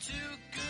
too good.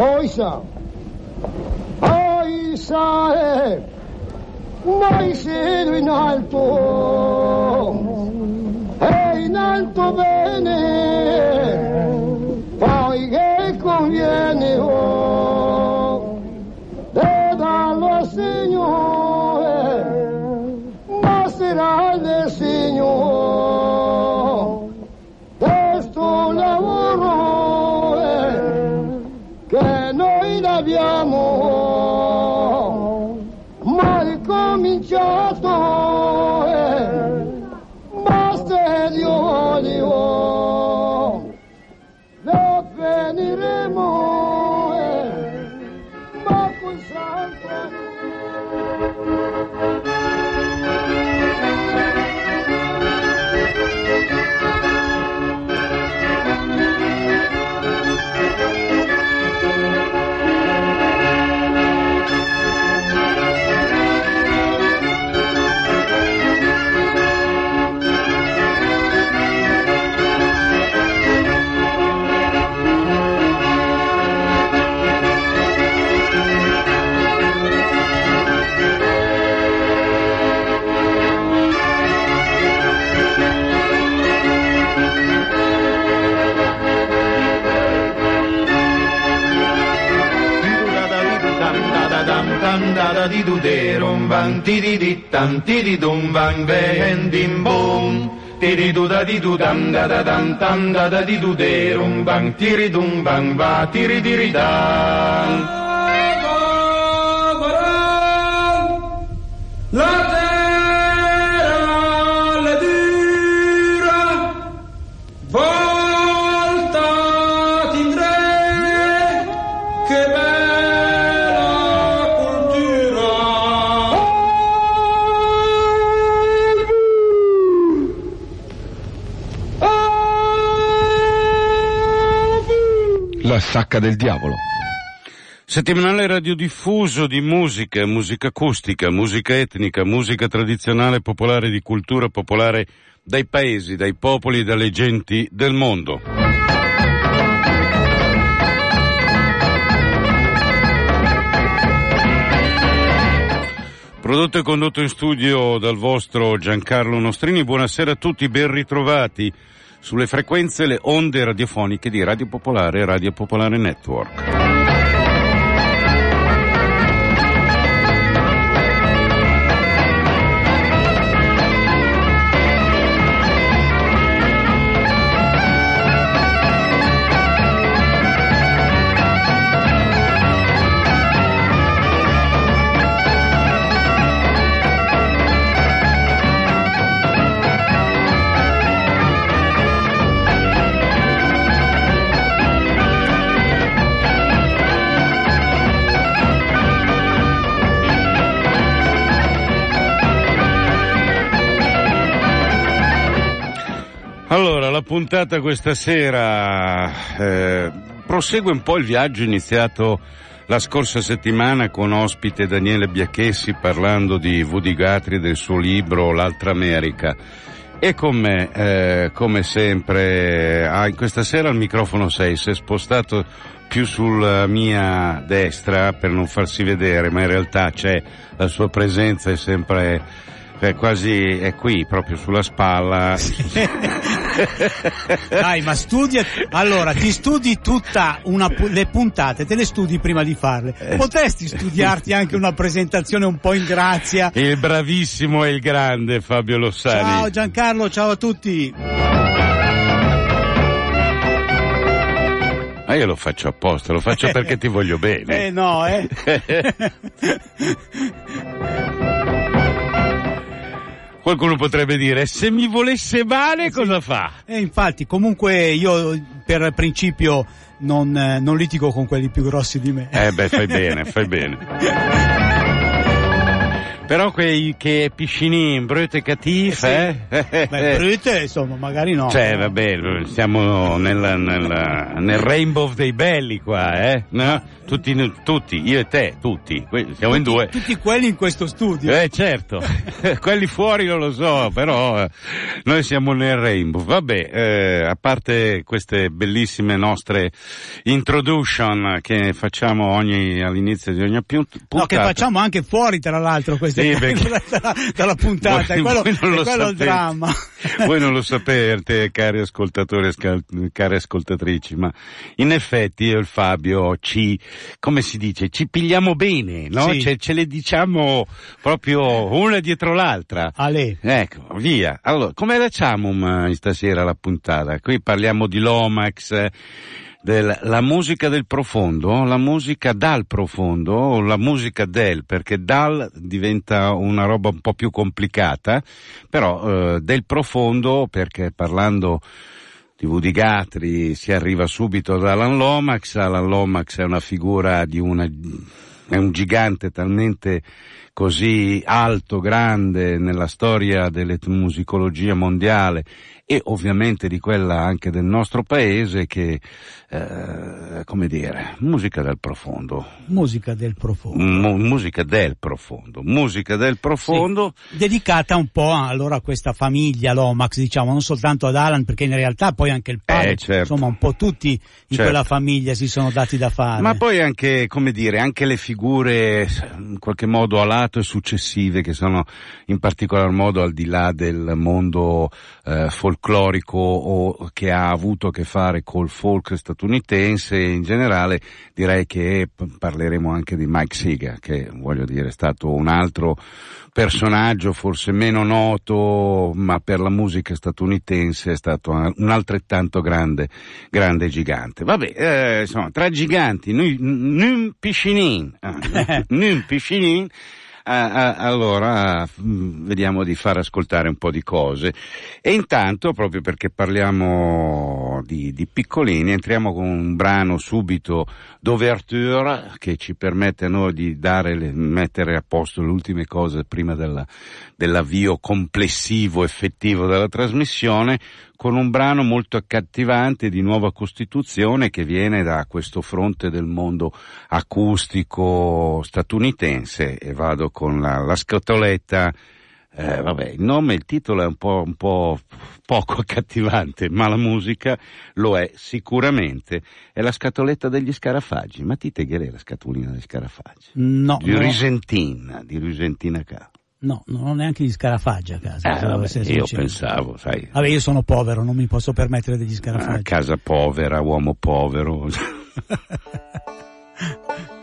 Oisa! Oisa! eh, Mai siedo in alto! E in alto ti di du da di du dam da da dam tam da da di du derum bang ti ri dum bang va ti ri di ri dam La Sacca del diavolo. Settimanale radiodiffuso di musica, musica acustica, musica etnica, musica tradizionale popolare di cultura popolare dai paesi, dai popoli e dalle genti del mondo. Prodotto e condotto in studio dal vostro Giancarlo Nostrini, buonasera a tutti, ben ritrovati sulle frequenze, le onde radiofoniche di Radio Popolare e Radio Popolare Network. Puntata questa sera eh, prosegue un po' il viaggio iniziato la scorsa settimana con ospite Daniele Biachessi parlando di Woody Guthrie del suo libro L'altra America. E con me, eh, come sempre, ah, questa sera il microfono 6 si è spostato più sulla mia destra per non farsi vedere, ma in realtà c'è la sua presenza è sempre è quasi è qui, proprio sulla spalla. Dai, ma studia. Allora, ti studi tutta una, le puntate, te le studi prima di farle. Potresti studiarti anche una presentazione un po' in grazia. Il bravissimo e il grande Fabio Lossani. Ciao Giancarlo, ciao a tutti. Ma io lo faccio apposta, lo faccio perché ti voglio bene. Eh no, eh. Qualcuno potrebbe dire, se mi volesse male cosa fa? E infatti, comunque io per principio non, eh, non litigo con quelli più grossi di me. Eh beh, fai bene, fai bene. Però quei che piscini brute cattive, eh? Beh, brute, insomma, magari no. Cioè, vabbè, siamo nel, nel, nel rainbow dei belli qua, eh? No? Tutti, tutti, io e te, tutti, siamo in due. Tutti quelli in questo studio. Eh certo, quelli fuori non lo so, però eh, noi siamo nel rainbow. Vabbè, eh, a parte queste bellissime nostre introduction che facciamo ogni, all'inizio di ogni pu- puntata. No, che facciamo anche fuori, tra l'altro, queste Sì, perché- dalla, dalla puntata, Voi- quello, è lo quello il sapete. dramma. Voi non lo sapete, cari ascoltatori e care ascoltatrici, ma in effetti io e il Fabio ci, come si dice, ci pigliamo bene, no? Sì. Ce, ce le diciamo proprio una dietro l'altra. Ale. Ecco, via. Allora, come facciamo eh, stasera la puntata? Qui parliamo di Lomax, eh, della musica del profondo, la musica dal profondo, o la musica del, perché dal diventa una roba un po' più complicata, però eh, del profondo, perché parlando di Woody Guthrie si arriva subito ad Alan Lomax, Alan Lomax è una figura di una, è un gigante talmente così alto, grande nella storia dell'etnomusicologia mondiale e ovviamente di quella anche del nostro paese che, eh, come dire, musica del profondo, Musica del profondo. Mu- musica del profondo, musica del profondo, Dedicata un po' allora a questa famiglia Lomax, diciamo, non soltanto ad Alan, perché in realtà poi anche il padre, Eh, certo. insomma, un po' tutti in Certo. quella famiglia si sono dati da fare. Ma poi anche, come dire, anche le figure in qualche modo a lato e successive che sono in particolar modo al di là del mondo eh, folclorico o che ha avuto a che fare col folk statunitense in generale, direi che parleremo anche di Mike Siga, che voglio dire è stato un altro personaggio forse meno noto, ma per la musica statunitense è stato un altrettanto grande, grande gigante. Vabbè, eh, insomma, tra giganti, nun piscinin, ah, nun piscinin, ah, allora mm, vediamo di far ascoltare un po' di cose. E intanto, proprio perché parliamo di, di piccolini, entriamo con un brano subito d'ouverture che ci permette a noi di dare, mettere a posto le ultime cose prima della- dell'avvio complessivo, effettivo della trasmissione, con un brano molto accattivante di nuova costituzione che viene da questo fronte del mondo acustico statunitense e vado con la, la scatoletta eh, vabbè, il nome, il titolo è un po', un po' poco accattivante, ma la musica lo è sicuramente. È la scatoletta degli scarafaggi. Ma ti tegherei la scatolina degli scarafaggi? no, Di no, Risentina, di Risentina K. no, non ho neanche gli scarafaggi a casa. Eh, vabbè, io pensavo, sai, Vabbè, io sono povero, non mi posso permettere degli a scarafaggi. casa povera, uomo povero.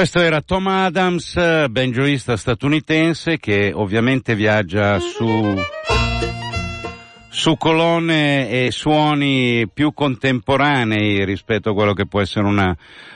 Questo era Tom Adams, banjoista statunitense che ovviamente viaggia su, su colonne e suoni più contemporanei rispetto a quello che può essere una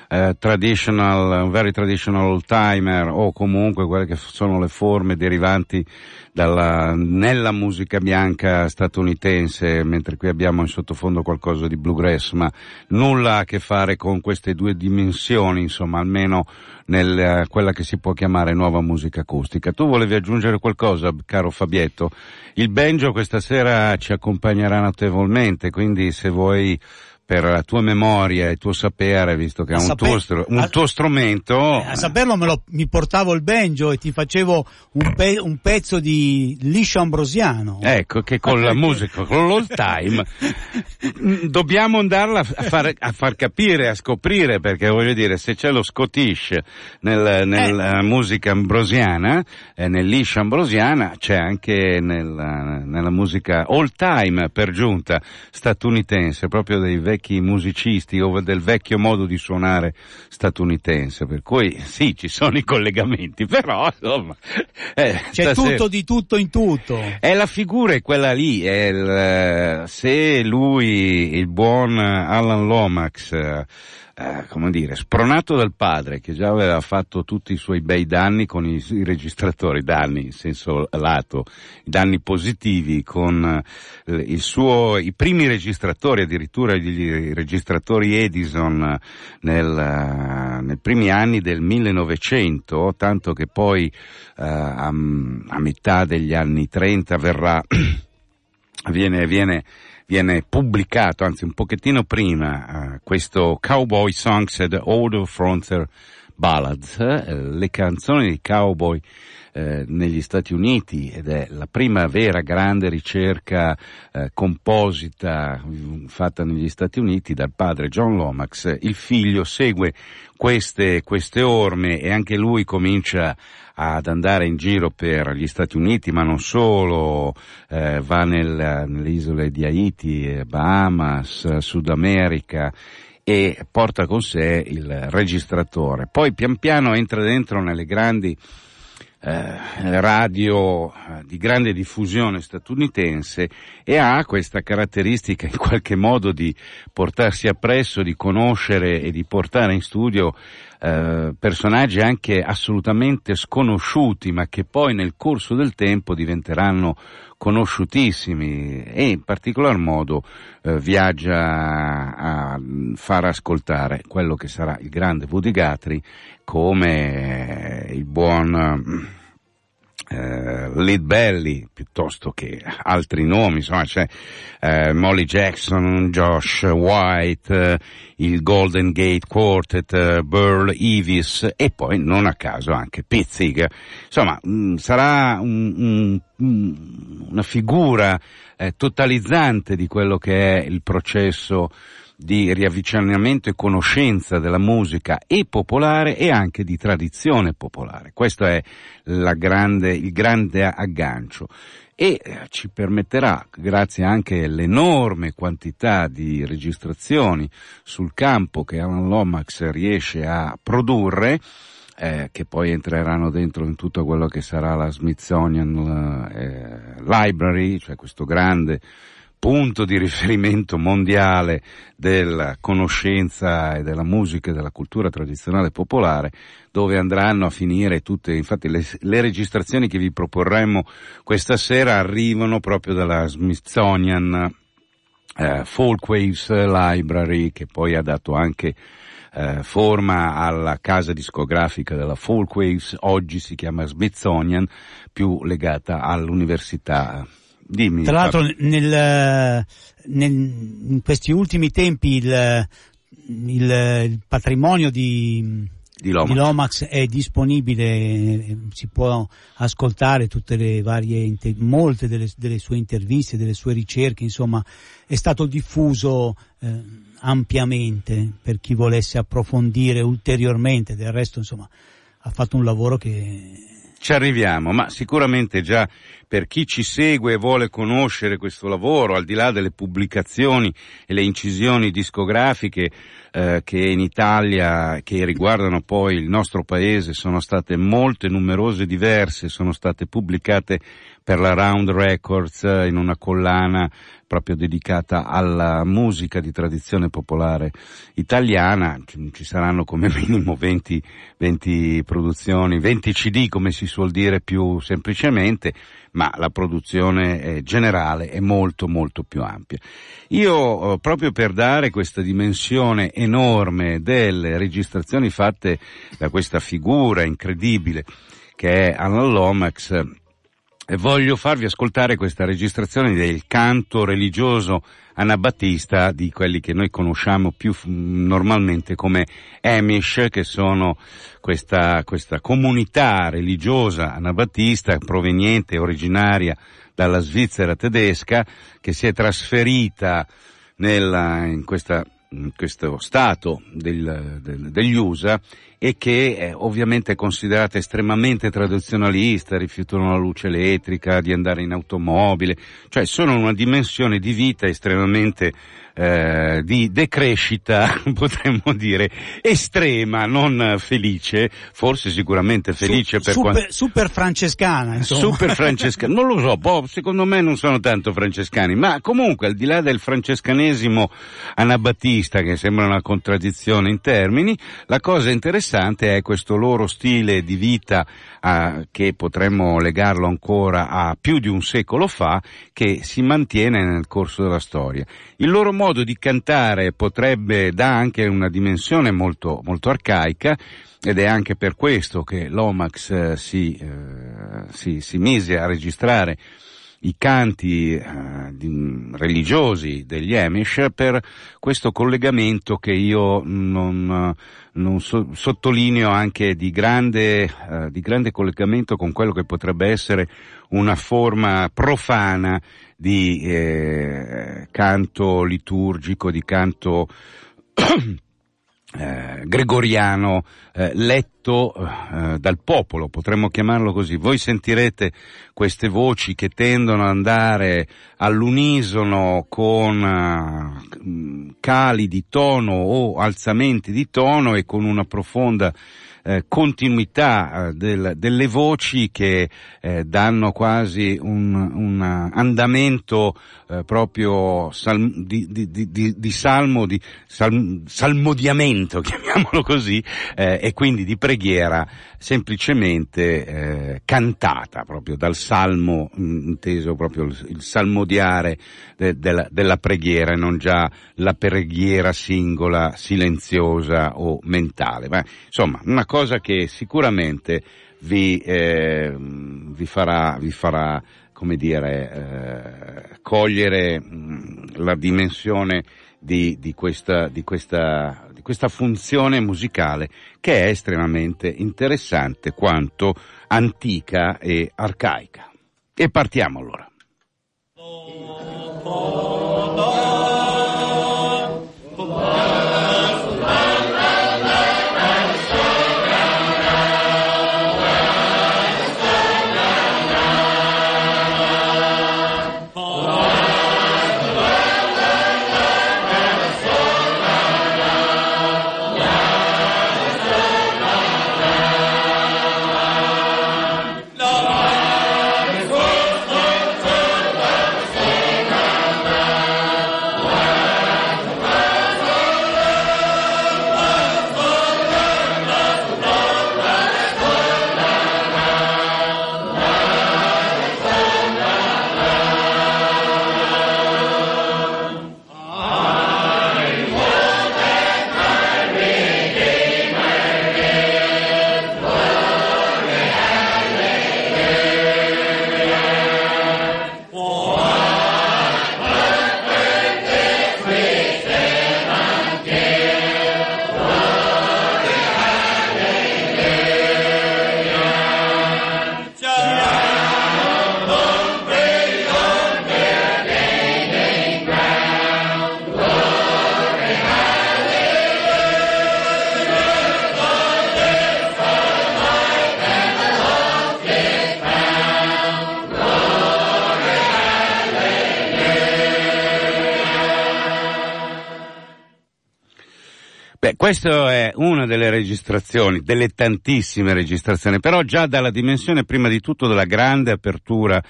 eh, traditional, very traditional timer o comunque quelle che sono le forme derivanti dalla, nella musica bianca statunitense, mentre qui abbiamo in sottofondo qualcosa di bluegrass, ma nulla a che fare con queste due dimensioni, insomma, almeno nel, quella che si può chiamare nuova musica acustica. Tu volevi aggiungere qualcosa, caro Fabietto? Il banjo questa sera ci accompagnerà notevolmente, quindi se vuoi per la tua memoria e il tuo sapere, visto che è un, saper- tuo, str- un a- tuo strumento. Eh, a saperlo me lo- mi portavo il banjo e ti facevo un, pe- un pezzo di liscio ambrosiano. Ecco che con la musica, con l'old time, dobbiamo andarla a far, a far capire, a scoprire, perché voglio dire, se c'è lo Scottish nel- nella musica ambrosiana, eh, nell'Ish ambrosiana, c'è anche nella, nella musica old time per giunta statunitense, proprio dei vecchi musicisti o del vecchio modo di suonare statunitense. Per cui sì, ci sono i collegamenti, però insomma. eh, C'è stasera- tutto di tutto in tutto. è la figura è quella lì, è il, se lui, il buon Alan Lomax, eh, come dire, spronato dal padre, che già aveva fatto tutti i suoi bei danni con i, i registratori, danni in senso lato, i danni positivi con eh, suo, i primi registratori, addirittura gli registratori Edison nel, eh, nei primi anni del 1900, tanto che poi eh, a, a metà degli anni 30 verrà viene, viene, viene pubblicato, anzi un pochettino prima, eh, questo Cowboy Songs and Old Frontier Ballads, eh, le canzoni di cowboy eh, negli Stati Uniti ed è la prima vera grande ricerca eh, composita fatta negli Stati Uniti dal padre John Lomax. Il figlio segue queste, queste orme e anche lui comincia ad andare in giro per gli Stati Uniti, ma non solo, eh, va nel- nelle isole di Haiti, Bahamas, Sud America e porta con sé il registratore. Poi pian piano entra dentro nelle grandi eh, radio eh, di grande diffusione statunitense e ha questa caratteristica in qualche modo di portarsi appresso, di conoscere e di portare in studio eh, personaggi anche assolutamente sconosciuti ma che poi nel corso del tempo diventeranno conosciutissimi. E in particolar modo eh, viaggia a far ascoltare quello che sarà il grande Woody Guthrie come il buon eh, Lead Belly piuttosto che altri nomi, insomma c'è eh, Molly Jackson, Josh White, eh, il Golden Gate Quartet, eh, Burl Evis e poi non a caso anche Pizzig. Insomma, mh, sarà un- un- un- una figura eh, totalizzante di quello che è il processo di riavvicinamento e conoscenza della musica e popolare e anche di tradizione popolare. Questo è grande, il grande aggancio e eh, ci permetterà, grazie anche all'enorme quantità di registrazioni sul campo che Alan Lomax riesce a produrre, eh, che poi entreranno dentro in tutto quello che sarà la Smithsonian eh, Library, cioè questo grande punto di riferimento mondiale della conoscenza e della musica e della cultura tradizionale popolare, dove andranno a finire tutte, infatti le, le registrazioni che vi proporremo questa sera arrivano proprio dalla Smithsonian eh, Folkways Library, che poi ha dato anche eh, forma alla casa discografica della Folkways, oggi si chiama Smithsonian, più legata all'università. Dimmi. Tra l'altro nel, nel- in questi ultimi tempi il, il- il patrimonio di, Di Lomax. di Lomax è disponibile, si può ascoltare tutte le varie, molte delle, delle sue interviste, delle sue ricerche, insomma è stato diffuso eh, ampiamente per chi volesse approfondire ulteriormente, del resto insomma ha fatto un lavoro che ci arriviamo, ma sicuramente già per chi ci segue e vuole conoscere questo lavoro, al di là delle pubblicazioni e le incisioni discografiche eh, che in Italia, che riguardano poi il nostro paese, sono state molte, numerose, diverse, sono state pubblicate per la Round Records eh, in una collana proprio dedicata alla musica di tradizione popolare italiana. Ci saranno come minimo 20, 20 produzioni, 20 CD come si suol dire più semplicemente, ma la produzione generale è molto molto più ampia. Io eh, proprio per dare questa dimensione enorme delle registrazioni fatte da questa figura incredibile che è Alan Lomax, voglio farvi ascoltare questa registrazione del canto religioso anabattista di quelli che noi conosciamo più normalmente come Amish, che sono questa, questa comunità religiosa anabattista proveniente, originaria dalla Svizzera tedesca, che si è trasferita nella, in questa in questo stato del, del, degli USA e che è ovviamente considerata estremamente tradizionalista, rifiutano la luce elettrica, di andare in automobile, cioè sono una dimensione di vita estremamente eh, di decrescita, potremmo dire, estrema, non felice, forse sicuramente felice Su, per super, quanto... super francescana, insomma. Super francescana, non lo so, boh, secondo me non sono tanto francescani, ma comunque al di là del francescanesimo anabattista, che sembra una contraddizione in termini, la cosa interessante è questo loro stile di vita eh, che potremmo legarlo ancora a più di un secolo fa, che si mantiene nel corso della storia. Il loro modo di cantare potrebbe dare anche una dimensione molto, molto arcaica, ed è anche per questo che l'Omax eh, si, eh, si, si mise a registrare i canti eh, religiosi degli Amish per questo collegamento che io non, non so, sottolineo anche di grande, eh, di grande collegamento con quello che potrebbe essere una forma profana di eh, canto liturgico, di canto eh, gregoriano eh, letto eh, dal popolo, potremmo chiamarlo così. Voi sentirete queste voci che tendono ad andare all'unisono con uh, cali di tono o alzamenti di tono e con una profonda eh, continuità eh, del, delle voci che eh, danno quasi un, un andamento eh, proprio sal, di, di, di, di, salmo, di sal, salmodiamento, chiamiamolo così, eh, e quindi di preghiera semplicemente eh, cantata proprio dal salmo, inteso proprio il, il salmodiare de, de la, della preghiera e non già la preghiera singola, silenziosa o mentale. Ma insomma, una cosa che sicuramente vi, eh, vi farà, vi farà come dire, eh, cogliere mh, la dimensione di, di, questa, di, questa, di questa funzione musicale che è estremamente interessante quanto antica e arcaica. E partiamo allora. La questa è una delle registrazioni, delle tantissime registrazioni, però già dalla dimensione prima di tutto della grande apertura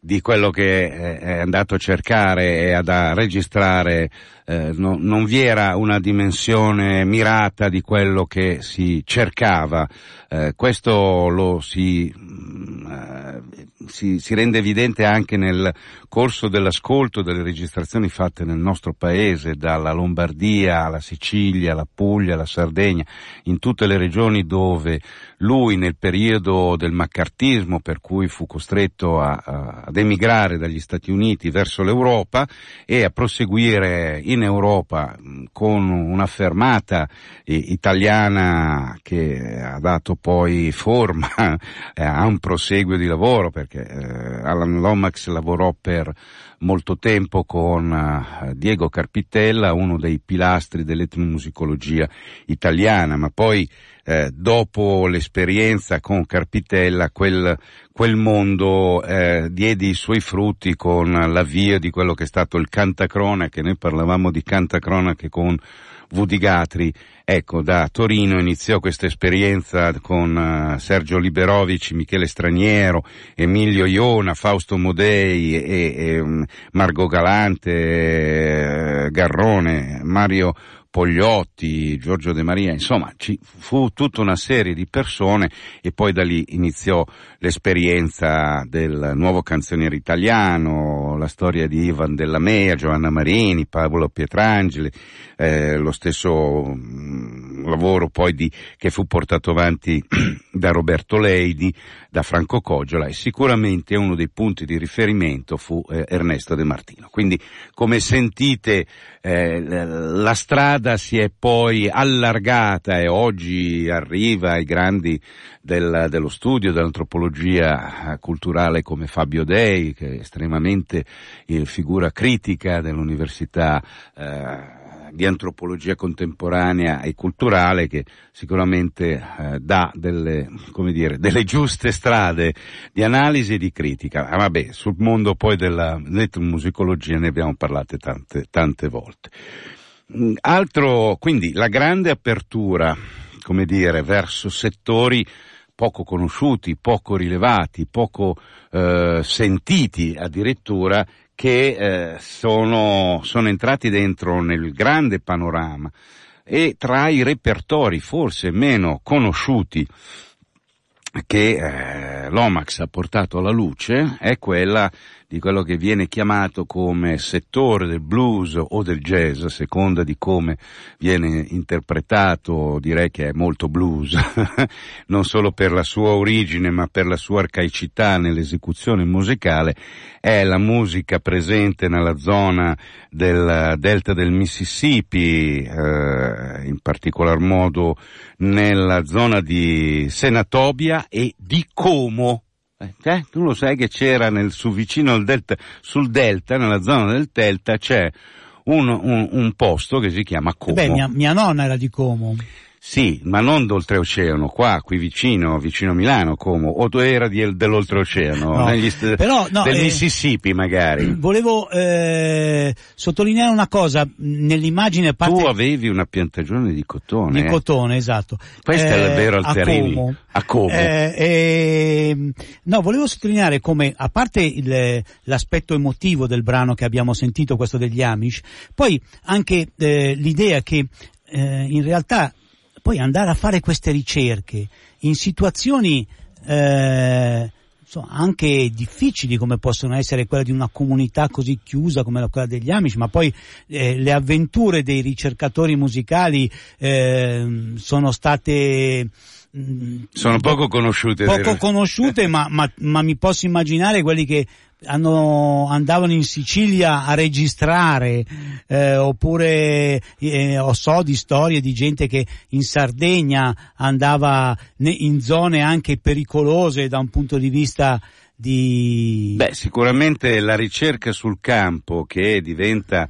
di quello che è andato a cercare e ad a registrare eh, no, non vi era una dimensione mirata di quello che si cercava. Eh, questo lo si, mh, eh, si, si, rende evidente anche nel corso dell'ascolto delle registrazioni fatte nel nostro paese, dalla Lombardia alla Sicilia, alla Puglia, alla Sardegna, in tutte le regioni dove lui nel periodo del maccartismo, per cui fu costretto a, a, ad emigrare dagli Stati Uniti verso l'Europa e a proseguire in Europa con una fermata italiana che ha dato poi forma a un proseguio di lavoro perché eh, Alan Lomax lavorò per molto tempo con uh, Diego Carpitella, uno dei pilastri dell'etnomusicologia italiana, ma poi eh, dopo l'esperienza con Carpitella quel, quel mondo eh, diede i suoi frutti con l'avvio di quello che è stato il cantacronache, noi parlavamo di cantacronache con Vudigatri. Ecco, da Torino iniziò questa esperienza con uh, Sergio Liberovici, Michele Straniero, Emilio Iona, Fausto Modei e, e um, Margo Galante, eh, Garrone, Mario Pogliotti, Giorgio De Maria, insomma ci fu tutta una serie di persone e poi da lì iniziò l'esperienza del nuovo canzoniere italiano, la storia di Ivan Della Mea, Giovanna Marini, Paolo Pietrangeli, eh, lo stesso mm, lavoro poi di, che fu portato avanti da Roberto Leidi, da Franco Coggiola e sicuramente uno dei punti di riferimento fu eh, Ernesto De Martino. Quindi come sentite eh, la strada si è poi allargata e oggi arriva ai grandi del, dello studio dell'antropologia culturale come Fabio Dei, che è estremamente eh, figura critica dell'università eh, di antropologia contemporanea e culturale che sicuramente eh, dà delle, dire, delle giuste strade di analisi e di critica. Ah, vabbè, sul mondo poi della musicologia ne abbiamo parlato tante, tante volte. Mm, altro, quindi la grande apertura, come dire, verso settori poco conosciuti, poco rilevati, poco eh, sentiti addirittura, che eh, sono, sono entrati dentro nel grande panorama e tra i repertori forse meno conosciuti che eh, l'Omax ha portato alla luce è quella di quello che viene chiamato come settore del blues o del jazz, a seconda di come viene interpretato, direi che è molto blues, non solo per la sua origine ma per la sua arcaicità nell'esecuzione musicale, è la musica presente nella zona del delta del Mississippi, eh, in particolar modo nella zona di Senatobia e di Como, eh, tu lo sai che c'era nel, su vicino al delta, sul delta, nella zona del delta, c'è un, un, un posto che si chiama Como. Beh, mia, mia nonna era di Como. Sì, ma non d'oltreoceano, qua, qui vicino, vicino a Milano, come, o era di, dell'oltreoceano, no, st- però, no, del eh, Mississippi magari. Volevo eh, sottolineare una cosa, nell'immagine parte... Tu avevi una piantagione di cotone. Di eh? cotone, esatto. Questo eh, è il vero Alterini. A Como. A Como. Eh, no, volevo sottolineare come, a parte il, l'aspetto emotivo del brano che abbiamo sentito, questo degli Amish, poi anche eh, l'idea che in realtà poi andare a fare queste ricerche in situazioni eh, anche difficili come possono essere quelle di una comunità così chiusa come quella degli Amish, ma poi eh, le avventure dei ricercatori musicali eh, sono state mm, sono poco conosciute. Poco conosciute, ma, ma, ma mi posso immaginare quelli che hanno, andavano in Sicilia a registrare, eh, oppure eh, so di storie di gente che in Sardegna andava in zone anche pericolose da un punto di vista di... Beh, sicuramente la ricerca sul campo che diventa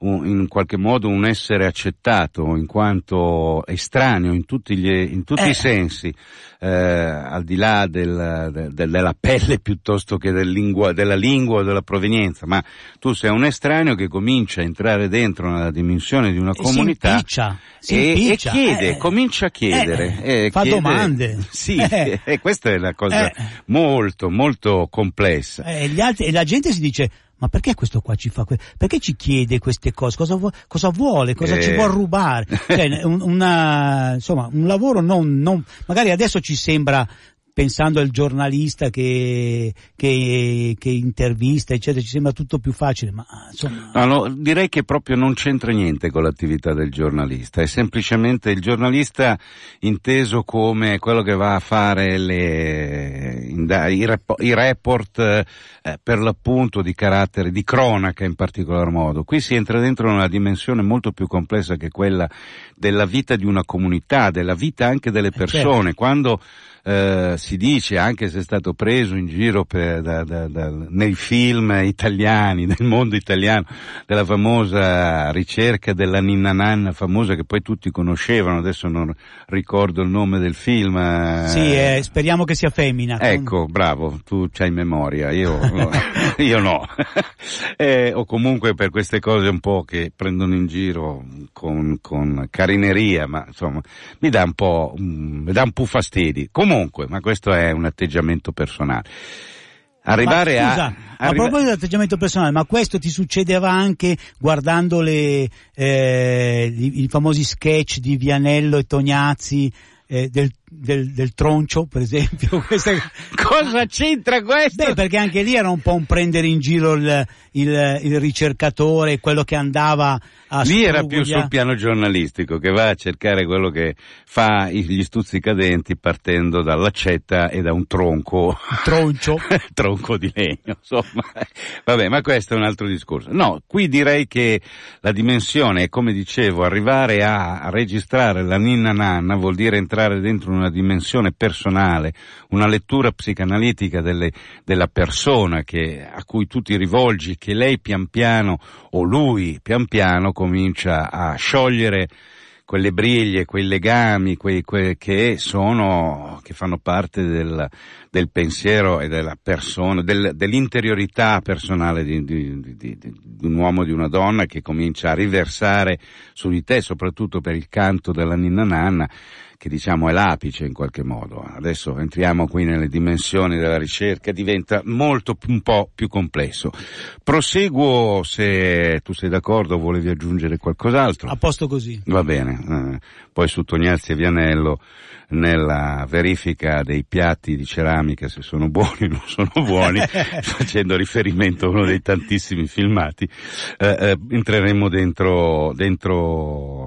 un, in qualche modo un essere accettato in quanto estraneo in tutti, gli, in tutti Eh. i sensi, eh, al di là del- del- della pelle piuttosto che del lingua- della lingua o della provenienza, ma tu sei un estraneo che comincia a entrare dentro nella dimensione di una E comunità impiccia, e, e impiccia, chiede, eh. comincia a chiedere, Eh, eh, fa chiede- domande. Sì, Eh. e questa è la cosa Eh. molto, molto complessa. Eh, gli altri- e la gente si dice ma perché questo qua ci fa que- perché ci chiede queste cose? Cosa, vu- cosa vuole? Cosa Eh. ci vuole rubare? Cioè, un, una- insomma un lavoro non, non magari adesso ci sembra pensando al giornalista che, che, che intervista eccetera ci sembra tutto più facile ma insomma No, no, direi che proprio non c'entra niente con l'attività del giornalista, è semplicemente il giornalista inteso come quello che va a fare le, i, repo- i report eh, per l'appunto di carattere, di cronaca in particolar modo. Qui si entra dentro una dimensione molto più complessa che quella della vita di una comunità, della vita anche delle persone. Quando eh, si dice, anche se è stato preso in giro per- da- da- da- nei film italiani, nel mondo italiano, della famosa ricerca della ninna nanna famosa che poi tutti conoscevano, adesso non ricordo il nome del film. eh, sì eh, speriamo che sia femmina Ecco, bravo, tu c'hai memoria, io, no, io no. Eh, o comunque per queste cose un po' che prendono in giro con, con carineria, ma insomma, mi dà un po', mm, mi dà un po' fastidi. Comunque, ma questo è un atteggiamento personale. Arrivare ma, scusa, a... a arriva- proposito dell'atteggiamento personale, ma questo ti succedeva anche guardando le, eh, i, i famosi sketch di Vianello e Tognazzi eh, del, del, del troncio, per esempio? Questa- Cosa c'entra questo? Beh, perché anche lì era un po' un prendere in giro il, il, il ricercatore, quello che andava a Lì era più sul piano giornalistico, che va a cercare quello che fa gli stuzzicadenti partendo dall'accetta e da un tronco. troncio. tronco di legno, insomma. Vabbè, ma questo è un altro discorso. No, qui direi che la dimensione è, come dicevo, arrivare a, a registrare la ninna nanna vuol dire entrare dentro una dimensione personale, una lettura psicanalitica delle- della persona che, a cui tu ti rivolgi, che lei pian piano, o lui pian piano, comincia a sciogliere quelle briglie, quei legami, quei, que- che sono, che fanno parte del, del pensiero e della persona, del- dell'interiorità personale di, di- di- di- un uomo e di una donna che comincia a riversare su di te, soprattutto per il canto della ninna nanna, che diciamo è l'apice in qualche modo. Adesso entriamo qui nelle dimensioni della ricerca, diventa molto un po' più complesso. Proseguo se tu sei d'accordo o volevi aggiungere qualcos'altro. A posto così. Va bene, eh, poi su Tognazzi e Vianello nella verifica dei piatti di ceramica se sono buoni o non sono buoni, facendo riferimento a uno dei tantissimi filmati, eh, eh, entreremo dentro, dentro,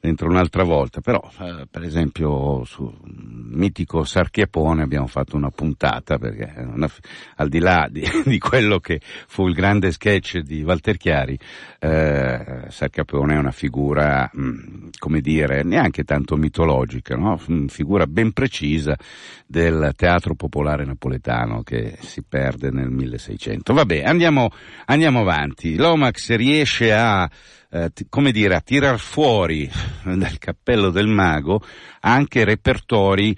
dentro un'altra volta, però eh, per esempio sul mitico Sarchiapone abbiamo fatto una puntata perché una- al di là di, di quello che fu il grande sketch di Walter Chiari, eh, Sarchiapone è una figura, mh, come dire, neanche tanto mitologica, no? Una figura ben precisa del teatro popolare napoletano che si perde nel 1600. Vabbè, andiamo, andiamo avanti. Lomax riesce a, eh, come dire, a tirar fuori dal cappello del mago anche repertori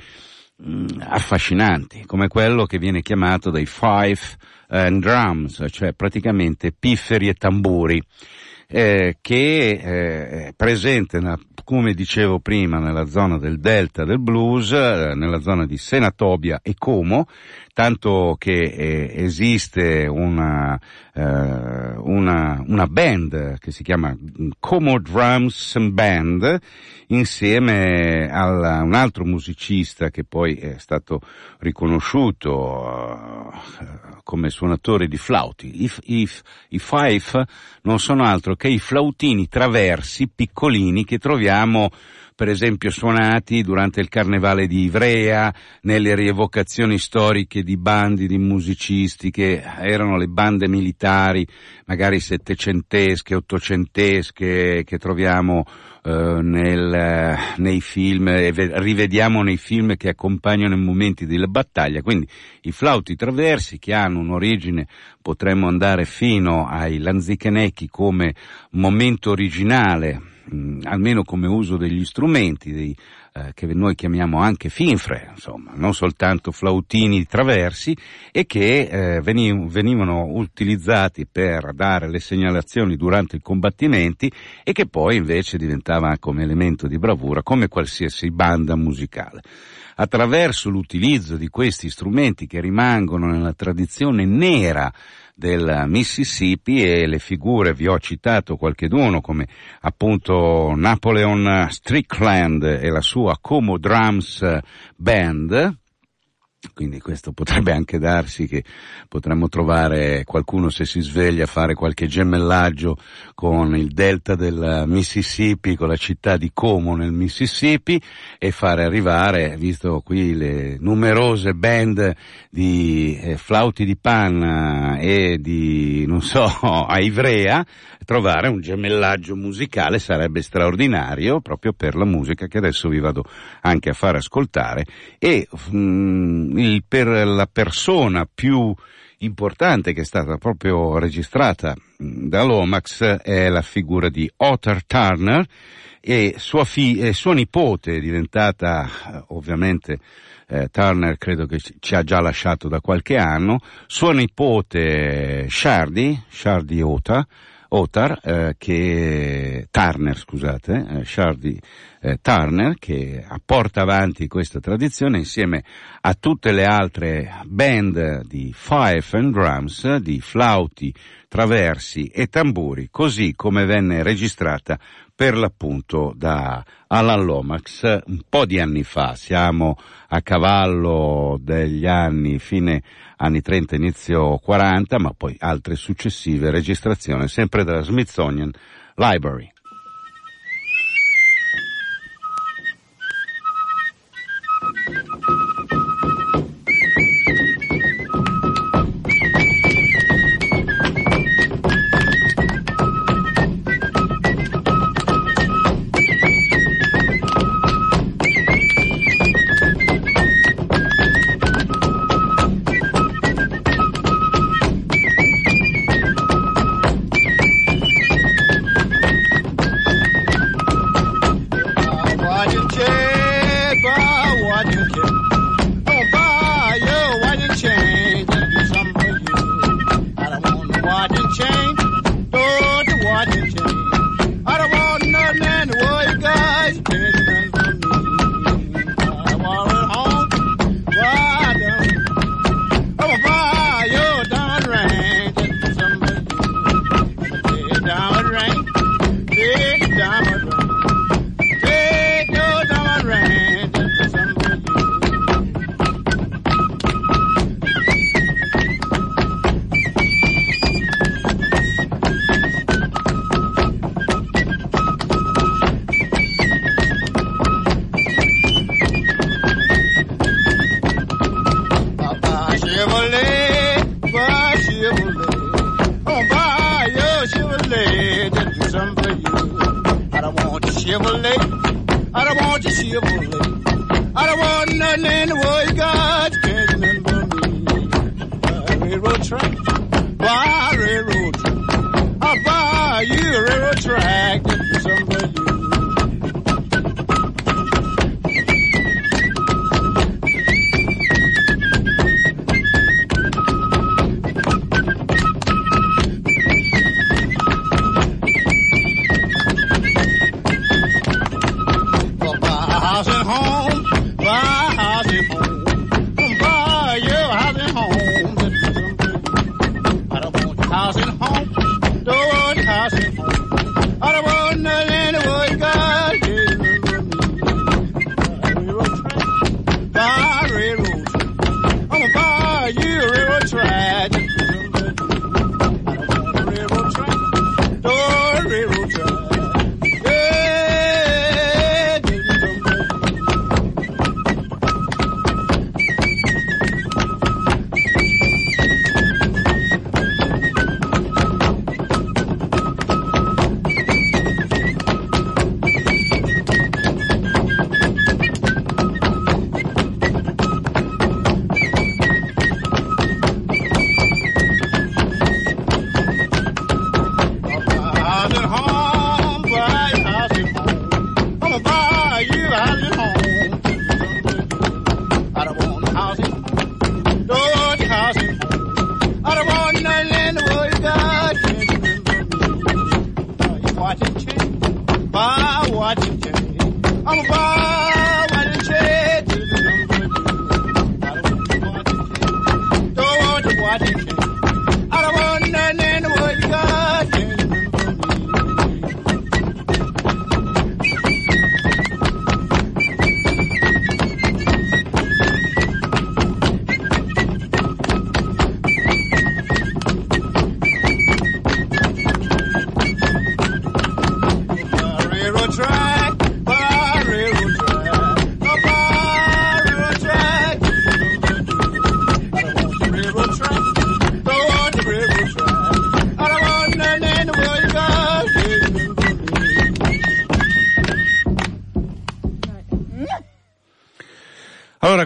mh, affascinanti, come quello che viene chiamato dei five and drums, cioè praticamente pifferi e tamburi, eh, che eh, è presente, nella- come dicevo prima, nella zona del delta del blues, eh, nella zona di Senatobia e Como, tanto che eh, esiste una, eh, una, una band che si chiama Como Drums Band insieme a un altro musicista che poi è stato riconosciuto eh, come suonatore di flauti. I, i, I five non sono altro che i flautini traversi piccolini che troviamo per esempio suonati durante il carnevale di Ivrea, nelle rievocazioni storiche di bandi di musicisti che erano le bande militari, magari settecentesche, ottocentesche, che troviamo eh, nel, nei film, e rivediamo nei film che accompagnano i momenti della battaglia. Quindi i flauti traversi che hanno un'origine, potremmo andare fino ai lanzichenecchi come momento originale, mh, almeno come uso degli strumenti, dei, eh, che noi chiamiamo anche finfre, insomma, non soltanto flautini traversi, e che eh, venivano utilizzati per dare le segnalazioni durante i combattimenti e che poi invece diventava come elemento di bravura, come qualsiasi banda musicale. Attraverso l'utilizzo di questi strumenti che rimangono nella tradizione nera del Mississippi e le figure, vi ho citato qualcheduno come appunto Napoleon Strickland e la sua Como Drums Band, quindi questo potrebbe anche darsi che potremmo trovare qualcuno se si sveglia a fare qualche gemellaggio con il delta del Mississippi, con la città di Como nel Mississippi e fare arrivare, visto qui le numerose band di eh, flauti di panna e di, non so, a Ivrea, trovare un gemellaggio musicale sarebbe straordinario proprio per la musica che adesso vi vado anche a far ascoltare e mh, il, per la persona più importante che è stata proprio registrata dall'Omax è la figura di Otter Turner e sua, fi- e sua nipote diventata eh, ovviamente eh, Turner credo che ci ha già lasciato da qualche anno, sua nipote Shardy, Shardy Ota, Otar, eh, che, Turner, scusate, eh, Shardy eh, Turner, che porta avanti questa tradizione insieme a tutte le altre band di fife and drums, di flauti, traversi e tamburi, così come venne registrata per l'appunto da Alan Lomax un po' di anni fa, siamo a cavallo degli anni fine anni 30, inizio 40, ma poi altre successive registrazioni, sempre dalla Smithsonian Library.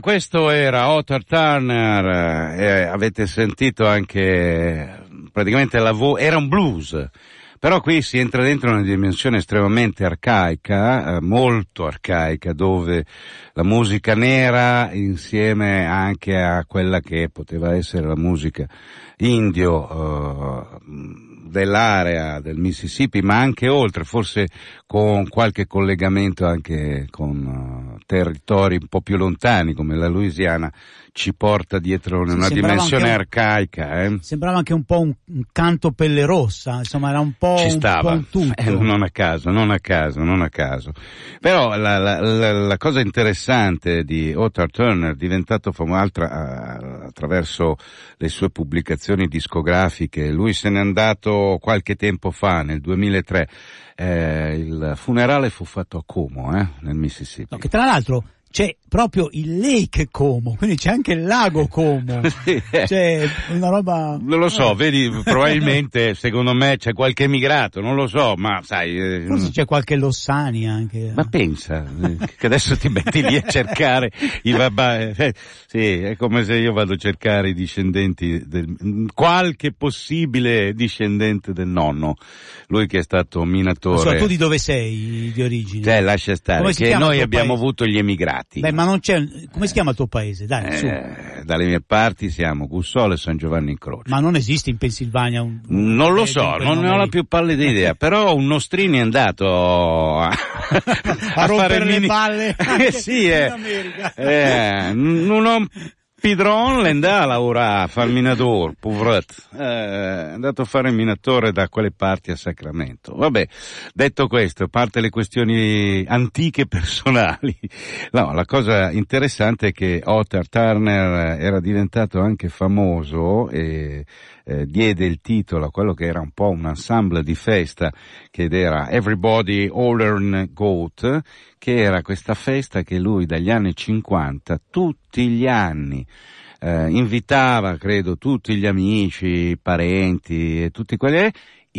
Questo era Otter Turner, eh, avete sentito anche praticamente la voce, era un blues, però qui si entra dentro una dimensione estremamente arcaica, eh, molto arcaica, dove la musica nera insieme anche a quella che poteva essere la musica indio eh, dell'area del Mississippi, ma anche oltre, forse con qualche collegamento anche con eh, territori un po' più lontani come la Louisiana, ci porta dietro Sì, una dimensione un- arcaica. Eh? Sembrava anche un po' un, un canto pelle rossa, insomma era un po', Ci un, po' un tutto. Eh, non a caso, non a caso, non a caso. Però la, la- la- la cosa interessante di Otter Turner, diventato famoso eh, attraverso le sue pubblicazioni discografiche, lui se n'è andato qualche tempo fa, nel 2003, eh, il funerale fu fatto a Como, eh, nel Mississippi. No, che tra l'altro c'è proprio il Lake Como, quindi c'è anche il lago Como. Eh. C'è una roba... Non lo so, vedi, probabilmente secondo me c'è qualche emigrato, non lo so, ma sai... eh, Forse c'è qualche Lossani anche. Ma pensa, eh, che adesso ti metti lì a cercare i babà, eh, sì, è come se io vado a cercare i discendenti del, qualche possibile discendente del nonno, lui che è stato Non so, minatore. tu di dove sei di origine? Cioè, lascia stare, che noi abbiamo paese? avuto gli emigrati. Beh, ma non c'è... Come si chiama il tuo paese? Dai, su. Eh, dalle mie parti siamo Gussolo e San Giovanni in Croce. Ma non esiste in Pennsylvania un... Non lo eh, so, non ne ho la più pallida idea, però un Nostrini è andato a, A rompere fare il le mini- palle Eh, sì, eh. Eh, non ho Pidron le andava a lavorare, a fare minatore, povretto. Eh, è andato a fare il minatore da quelle parti a Sacramento. Vabbè, detto questo, a parte le questioni antiche personali, no, la cosa interessante è che Otter Turner era diventato anche famoso e eh, diede il titolo a quello che era un po' un ensemble di festa, che era Everybody Hollern Goat, che era questa festa che lui dagli anni 50, tutti gli anni, eh, invitava, credo, tutti gli amici, i parenti e tutti quelli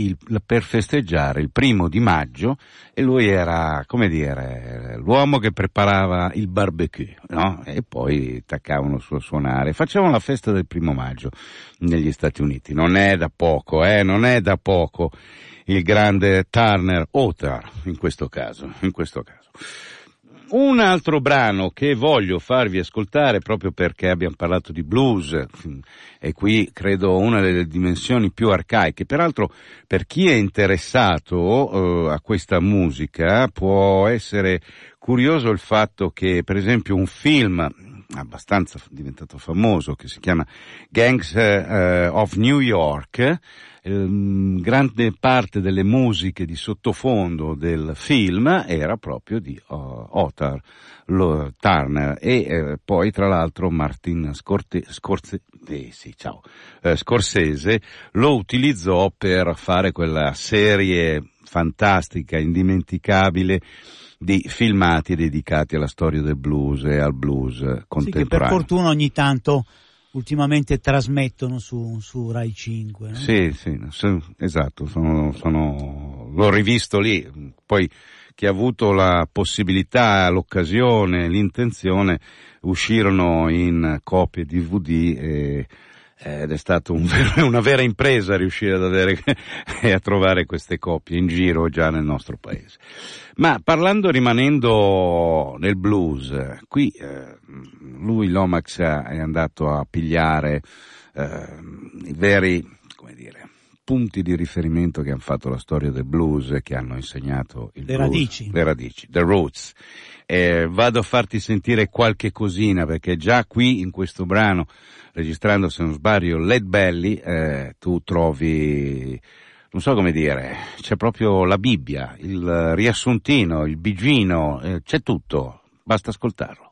il- per festeggiare il primo di maggio e lui era, come dire, l'uomo che preparava il barbecue, no? E poi taccavano su a suonare. Facevano la festa del primo maggio negli Stati Uniti. Non è da poco, eh, non è da poco il grande Turner Otar in questo caso, in questo caso. Un altro brano che voglio farvi ascoltare proprio perché abbiamo parlato di blues e qui credo una delle dimensioni più arcaiche. Peraltro per chi è interessato eh, a questa musica può essere curioso il fatto che per esempio un film abbastanza diventato famoso che si chiama Gangs eh, of New York ehm, grande parte delle musiche di sottofondo del film era proprio di uh, Otar Turner e eh, poi tra l'altro Martin Scorte, Scorse, eh, sì, eh, Scorsese lo utilizzò per fare quella serie fantastica, indimenticabile di filmati dedicati alla storia del blues e al blues Sì, che per contemporaneo. fortuna ogni tanto ultimamente trasmettono su, su Rai 5. no? Sì, sì, so- esatto, sono, sono- l'ho rivisto lì, poi chi ha avuto la possibilità, l'occasione, l'intenzione, uscirono in copie DVD e, ed è stata un una vera impresa riuscire ad avere e a trovare queste copie in giro già nel nostro paese. Ma parlando, rimanendo nel blues, qui eh, lui, Lomax, è andato a pigliare eh, i veri, come dire, punti di riferimento che hanno fatto la storia del blues che hanno insegnato il Le blues. radici. Le radici, the roots. Eh, vado a farti sentire qualche cosina perché già qui in questo brano, registrando se non sbaglio Led Belly, eh, tu trovi, non so come dire, c'è proprio la Bibbia, il riassuntino, il bigino, eh, c'è tutto, basta ascoltarlo.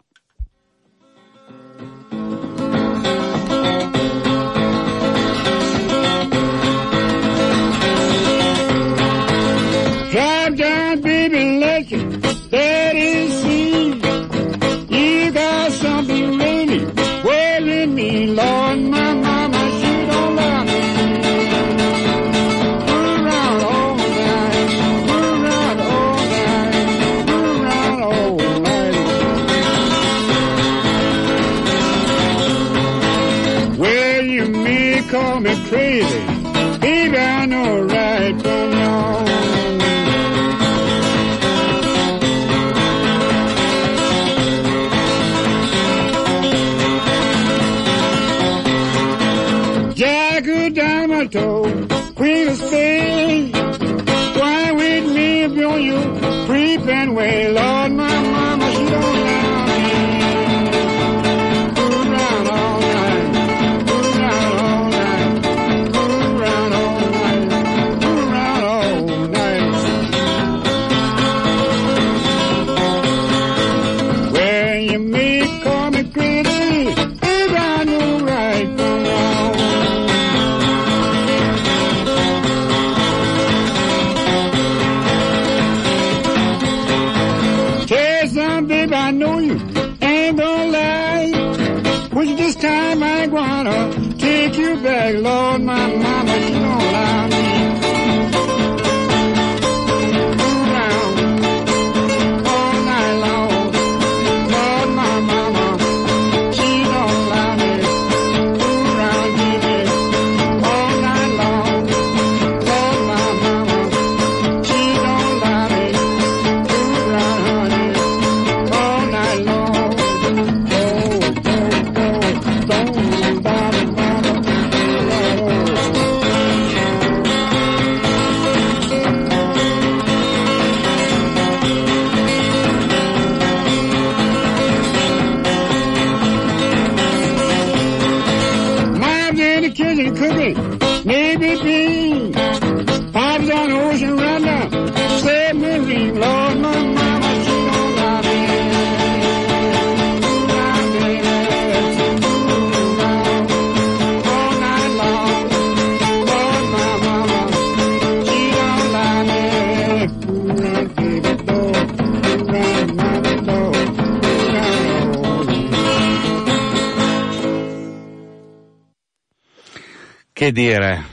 Che dire?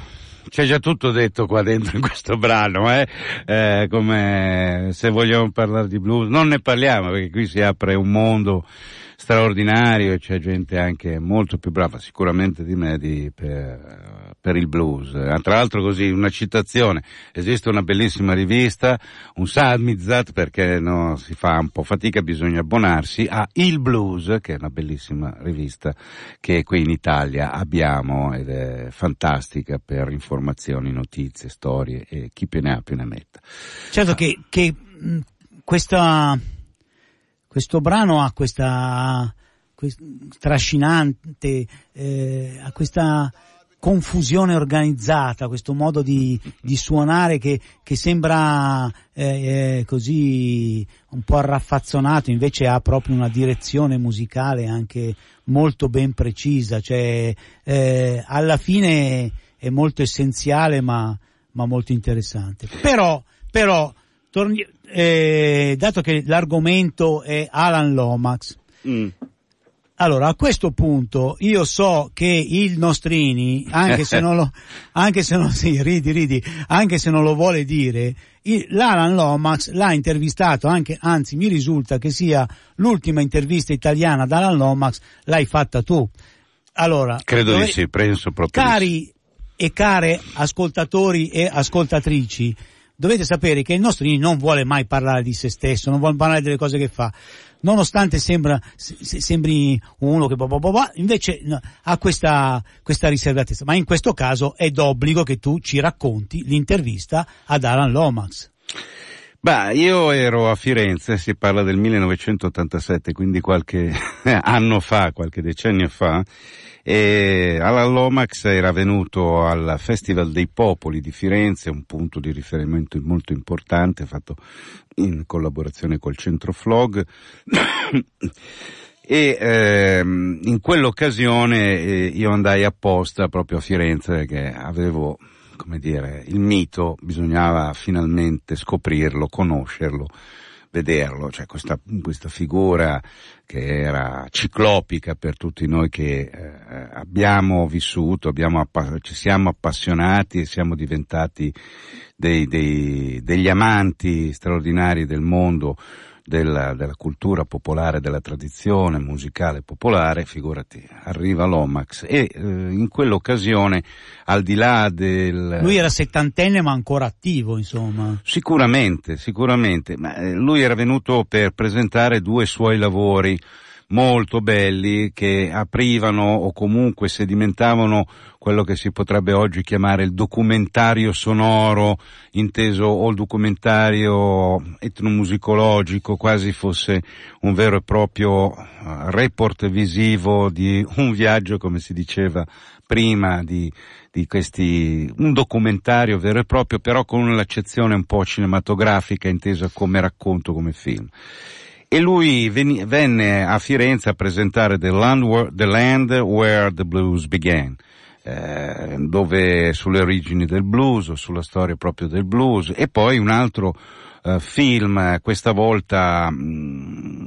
C'è già tutto detto qua dentro in questo brano, eh? Eh, come se vogliamo parlare di blues, non ne parliamo perché qui si apre un mondo straordinario e c'è gente anche molto più brava sicuramente di me di, per, per il blues. Eh, Tra l'altro così una citazione, esiste una bellissima rivista, un Samizat perché no, si fa un po' fatica, bisogna abbonarsi a Il Blues che è una bellissima rivista che qui in Italia abbiamo ed è fantastica per informazioni, notizie, storie e chi più ne ha più ne metta. Certo che, che mh, questa, questo brano ha questa, quest- trascinante, eh, ha questa confusione organizzata, questo modo di, di suonare che, che sembra eh, eh, così un po' arraffazzonato, invece ha proprio una direzione musicale anche molto ben precisa, cioè eh, alla fine è molto essenziale ma, ma molto interessante. Però, però torni- eh, dato che l'argomento è Alan Lomax, Mm. allora a questo punto io so che il Nostrini, anche se non lo, anche se non, sì, ridi, ridi, anche se non lo vuole dire, il- l'Alan Lomax l'ha intervistato anche, anzi mi risulta che sia l'ultima intervista italiana ad Alan Lomax, l'hai fatta tu. Allora, Credo dove- di sì, penso proprio. Cari e care ascoltatori e ascoltatrici, dovete sapere che il nostro Nini non vuole mai parlare di se stesso, non vuole parlare delle cose che fa. Nonostante sembra, se- se- sembri uno che bah, invece no, ha questa, questa riservatezza. Ma in questo caso è d'obbligo che tu ci racconti l'intervista ad Alan Lomax. Beh, io ero a Firenze, si parla del 1987, quindi qualche anno fa, qualche decennio fa, e Alan Lomax era venuto al Festival dei Popoli di Firenze, un punto di riferimento molto importante, fatto in collaborazione col Centro Flog. E ehm, in quell'occasione eh, io andai apposta proprio a Firenze perché avevo, come dire, il mito, bisognava finalmente scoprirlo, conoscerlo, vederlo, cioè questa, questa figura che era ciclopica per tutti noi che eh, abbiamo vissuto, abbiamo ci siamo appassionati e siamo diventati dei, dei, degli amanti straordinari del mondo della, della cultura popolare, della tradizione musicale popolare, figurati, arriva l'Omax. E eh, in quell'occasione, al di là del... Lui era settantenne ma ancora attivo, insomma. Sicuramente, sicuramente, ma eh, lui era venuto per presentare due suoi lavori molto belli che aprivano o comunque sedimentavano quello che si potrebbe oggi chiamare il documentario sonoro, inteso o il documentario etnomusicologico, quasi fosse un vero e proprio eh, report visivo di un viaggio, come si diceva prima, di, di questi, un documentario vero e proprio, però con l'accezione un po' cinematografica, intesa come racconto, come film e lui venne a Firenze a presentare The Land, the Land Where the Blues Began, eh, dove sulle origini del blues, sulla storia proprio del blues, e poi un altro eh, film, questa volta mh,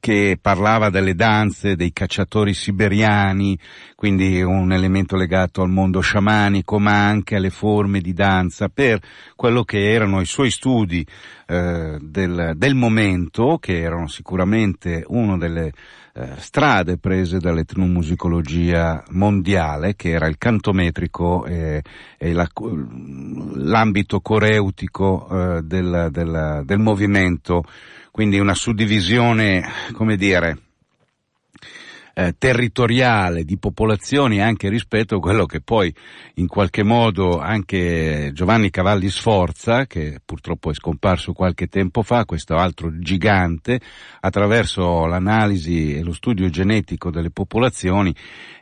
che parlava delle danze dei cacciatori siberiani, quindi un elemento legato al mondo sciamanico, ma anche alle forme di danza, per quello che erano i suoi studi eh, del, del momento, che erano sicuramente una delle eh, strade prese dall'etnomusicologia mondiale, che era il canto metrico e, e la- l'ambito coreutico eh, del, del- del movimento, quindi una suddivisione, come dire, eh, territoriale di popolazioni anche rispetto a quello che poi in qualche modo anche Giovanni Cavalli Sforza, che purtroppo è scomparso qualche tempo fa, questo altro gigante, attraverso l'analisi e lo studio genetico delle popolazioni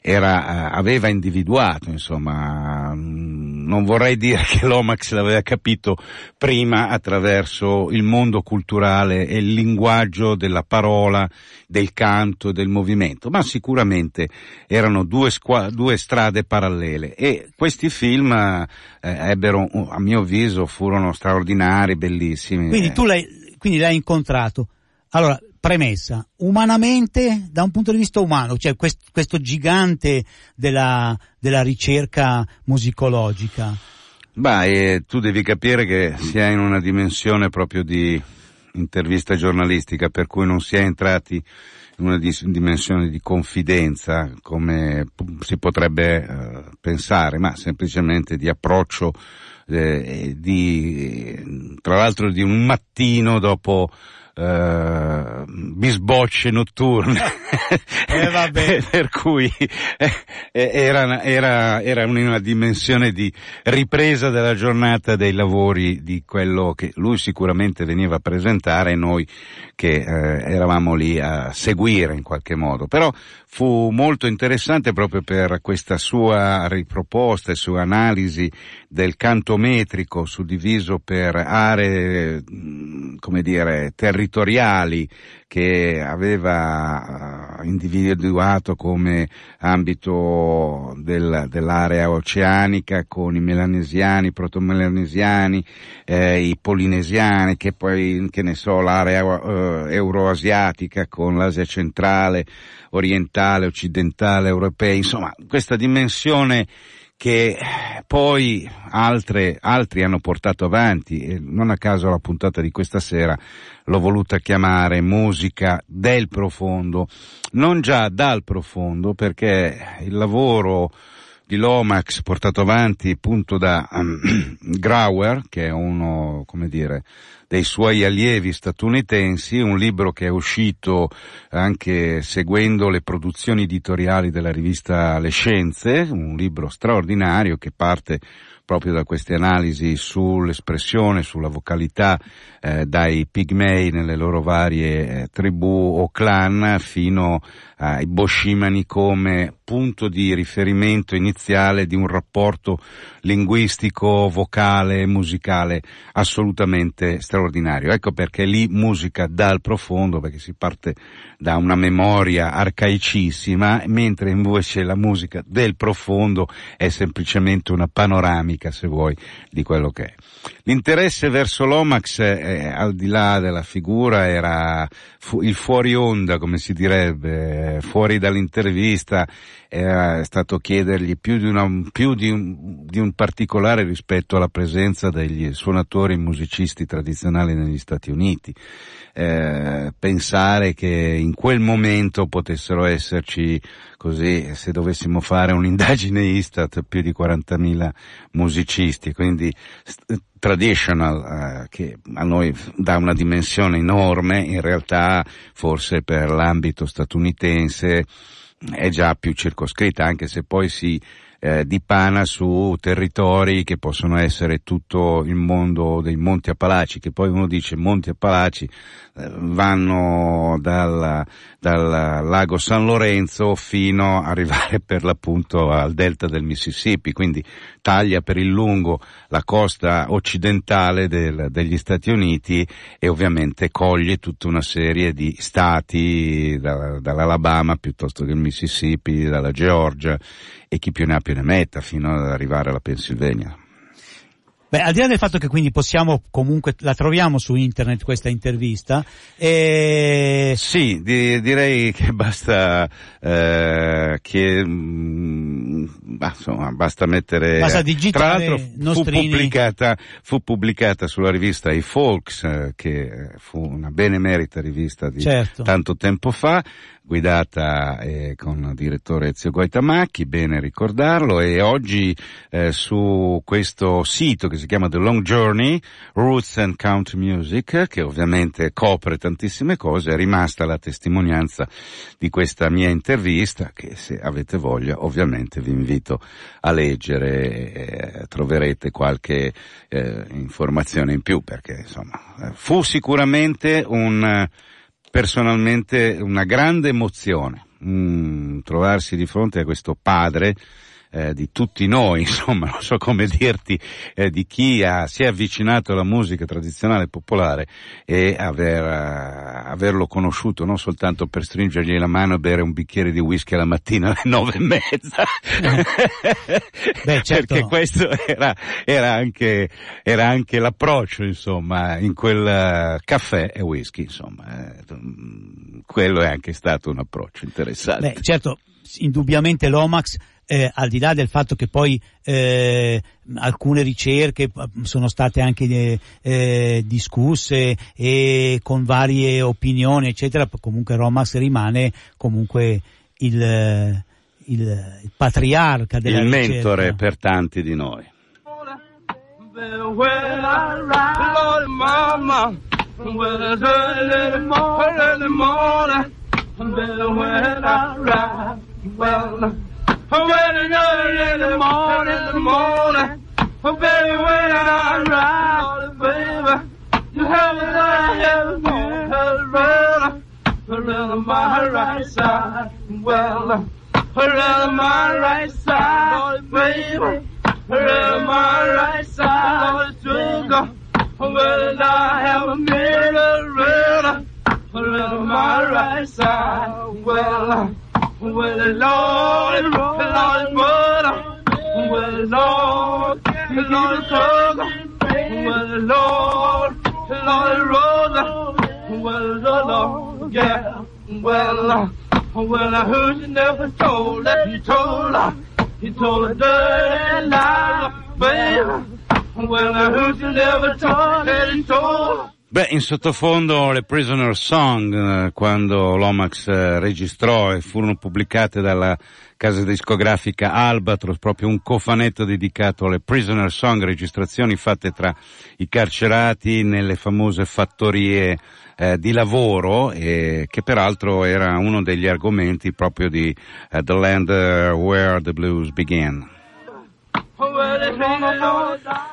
era, eh, aveva individuato, insomma, mm, non vorrei dire che l'Omax l'aveva capito prima attraverso il mondo culturale e il linguaggio della parola, del canto del movimento, ma sicuramente erano due, squa- due strade parallele e questi film eh, ebbero, a mio avviso, furono straordinari, bellissimi. Quindi tu l'hai, quindi l'hai incontrato. Allora, premessa, umanamente, da un punto di vista umano, cioè quest- questo gigante della, della ricerca musicologica, Beh, eh, tu devi capire che si è in una dimensione proprio di intervista giornalistica, per cui non si è entrati in una dimensione di confidenza, come si potrebbe eh, pensare, ma semplicemente di approccio, eh, di, tra l'altro di un mattino dopo eh, bisbocce notturne. Eh, vabbè. per cui eh, era, era, era in una dimensione di ripresa della giornata dei lavori di quello che lui sicuramente veniva a presentare e noi che eh, eravamo lì a seguire in qualche modo. Però fu molto interessante proprio per questa sua riproposta e sua analisi del canto metrico suddiviso per aree, mh, come dire, territoriali che aveva eh, individuato come ambito del- dell'area oceanica con i melanesiani, i protomelanesiani, eh, i polinesiani, che poi, che ne so, l'area eh, euroasiatica con l'Asia centrale, orientale, occidentale, europea, insomma, questa dimensione che poi altre, altri hanno portato avanti e non a caso la puntata di questa sera l'ho voluta chiamare musica del profondo, non già dal profondo perché il lavoro di Lomax portato avanti appunto da um, Grauer, che è uno, come dire, dei suoi allievi statunitensi, un libro che è uscito anche seguendo le produzioni editoriali della rivista Le Scienze, un libro straordinario che parte proprio da queste analisi sull'espressione, sulla vocalità eh, dai pigmei nelle loro varie eh, tribù o clan fino ai boshimani come punto di riferimento iniziale di un rapporto linguistico, vocale, musicale assolutamente straordinario. Ecco perché lì musica dal profondo, perché si parte da una memoria arcaicissima, mentre invece la musica del profondo è semplicemente una panoramica, se vuoi, di quello che è. L'interesse verso l'Omax, eh, al di là della figura, era fu- il fuori onda, come si direbbe, fuori dall'intervista, era stato chiedergli più di, una, più di un, di un particolare rispetto alla presenza degli suonatori musicisti tradizionali negli Stati Uniti. Eh, pensare che in quel momento potessero esserci così, se dovessimo fare un'indagine Istat, più di 40.000 musicisti, quindi st- traditional, eh, che a noi dà una dimensione enorme, in realtà forse per l'ambito statunitense è già più circoscritta, anche se poi si eh, dipana su territori che possono essere tutto il mondo dei Monti Appalachi, che poi uno dice Monti Appalachi eh, vanno dal, dal lago San Lorenzo fino a arrivare per l'appunto al delta del Mississippi, quindi taglia per il lungo la costa occidentale del, degli Stati Uniti e ovviamente coglie tutta una serie di stati da, dall'Alabama piuttosto che il Mississippi, dalla Georgia e chi più ne ha più ne metta fino ad arrivare alla Pennsylvania. Beh, al di là del fatto che quindi possiamo comunque, la troviamo su internet questa intervista, e... Sì, di, direi che basta, eh, che, mh, bah, insomma, basta mettere, Basta digitare tra l'altro fu Nostrini. pubblicata, fu pubblicata sulla rivista I Folks, eh, che fu una benemerita rivista di Certo. tanto tempo fa, guidata eh, con il direttore Ezio Goitamacchi, bene ricordarlo, e oggi eh, su questo sito che si chiama The Long Journey, Roots and Country Music, che ovviamente copre tantissime cose, è rimasta la testimonianza di questa mia intervista, che se avete voglia ovviamente vi invito a leggere, eh, troverete qualche eh, informazione in più, perché insomma eh, fu sicuramente un personalmente una grande emozione mm, trovarsi di fronte a questo padre eh, di tutti noi, insomma, non so come dirti, eh, di chi ha, si è avvicinato alla musica tradizionale popolare e aver, eh, averlo conosciuto non soltanto per stringergli la mano e bere un bicchiere di whisky alla mattina alle nove e mezza, Beh, certo. perché questo era, era, anche, era anche l'approccio, insomma, in quel eh, caffè e whisky, insomma, eh, mm, quello è anche stato un approccio interessante. Beh, certo, indubbiamente l'Omax, eh, al di là del fatto che poi eh, alcune ricerche eh, sono state anche eh, eh, discusse e con varie opinioni, eccetera, comunque Lomax rimane comunque il, eh, il, il patriarca della il ricerca. mentore per tanti di noi. When Mama, when I early in the morning, in the morning, oh, baby, when I ride, baby, you have a have you have a around my right side, well, around my right side, baby. Around my right side, sugar. Oh, well, I have a mirror around around my right side. Well, well, Lord, Lord, butter. Well, Lord, Lord, sugar. Well, Lord, Lord, Rosa. Well, Lord, yeah. Well, well, I heard you never told that you told her. You told a dirty lie, baby. Well, I heard you never told that you told her. Beh, in sottofondo le Prisoner Song, eh, quando l'Omax eh, registrò e furono pubblicate dalla casa discografica Albatros, proprio un cofanetto dedicato alle prisoner song, registrazioni fatte tra i carcerati nelle famose fattorie eh, di lavoro, eh, che peraltro era uno degli argomenti proprio di eh, The Land Where the Blues Began.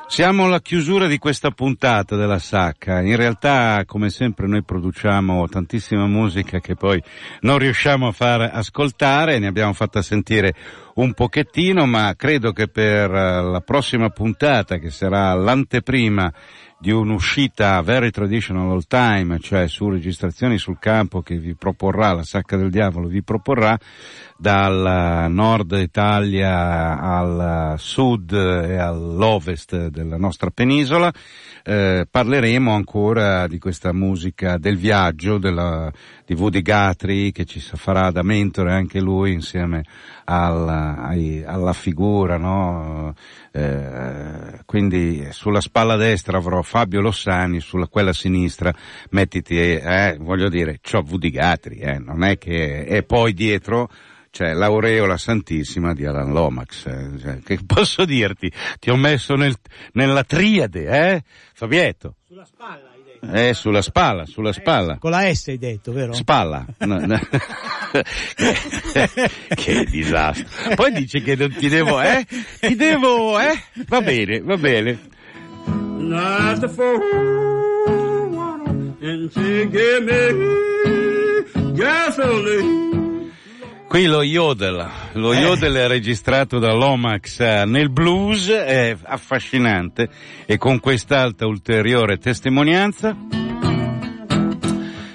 Siamo alla chiusura di questa puntata della Sacca. In realtà, come sempre, noi produciamo tantissima musica che poi non riusciamo a far ascoltare, ne abbiamo fatta sentire un pochettino, ma credo che per eh, la prossima puntata, che sarà l'anteprima di un'uscita very traditional all time, cioè su registrazioni sul campo che vi proporrà, la Sacca del Diavolo vi proporrà, dal nord Italia al sud e all'ovest della nostra penisola, eh, parleremo ancora di questa musica del viaggio della, di Woody Guthrie che ci farà da mentore anche lui insieme alla, ai, alla figura, no? Eh, quindi sulla spalla destra avrò Fabio Lossani, sulla quella sinistra mettiti, eh, voglio dire, c'ho Woody Guthrie, eh, non è che, e poi dietro c'è l'aureola santissima di Alan Lomax. Eh, cioè, che posso dirti? Ti ho messo nel, nella triade, eh? Fabietto. Sulla spalla. Eh, sulla spalla, sulla spalla. Con la S hai detto, vero? Spalla. No, no. che disastro. Poi dice che non ti devo, eh? Ti devo, eh? Va bene, va bene. Not the fool, and she give me gasoline. Qui lo Yodel, lo Yodel è registrato da Lomax eh, nel blues, è affascinante e con quest'alta ulteriore testimonianza.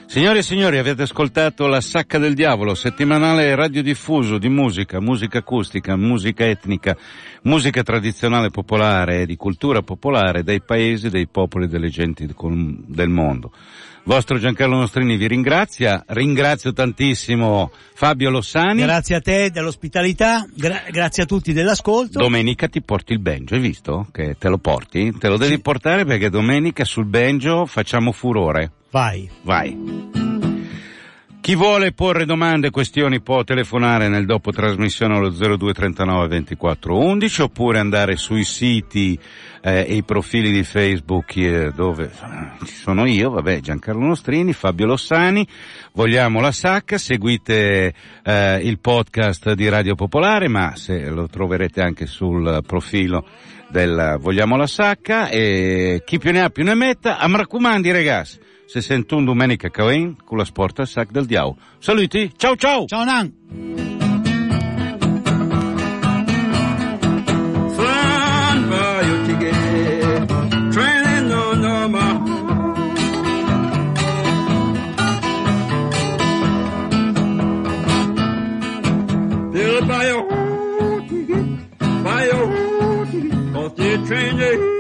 Signore e signori, avete ascoltato La Sacca del Diavolo, settimanale radiodiffuso di musica, musica acustica, musica etnica, musica tradizionale popolare e di cultura popolare dei paesi, dei popoli delle genti del mondo. Vostro Giancarlo Nostrini vi ringrazia, ringrazio tantissimo Fabio Lossani. Grazie a te dell'ospitalità, gra- grazie a tutti dell'ascolto. Domenica ti porti il banjo, hai visto? Che te lo porti? Te lo devi sì. portare perché domenica sul banjo facciamo furore. Vai. Vai. Chi vuole porre domande e questioni può telefonare nel dopo trasmissione allo 0239 24 11 oppure andare sui siti eh, e i profili di Facebook eh, dove ci sono io, vabbè, Giancarlo Nostrini, Fabio Lossani, vogliamo la sacca, seguite eh, il podcast di Radio Popolare, ma se lo troverete anche sul profilo del Vogliamo la sacca e chi più ne ha più ne metta, a raccomandi ragazzi se sento un domenica Cain con la sport al sac del Diao. Saluti, ciao ciao! Ciao Nan! By your buy your ticket, buy your ticket, off the train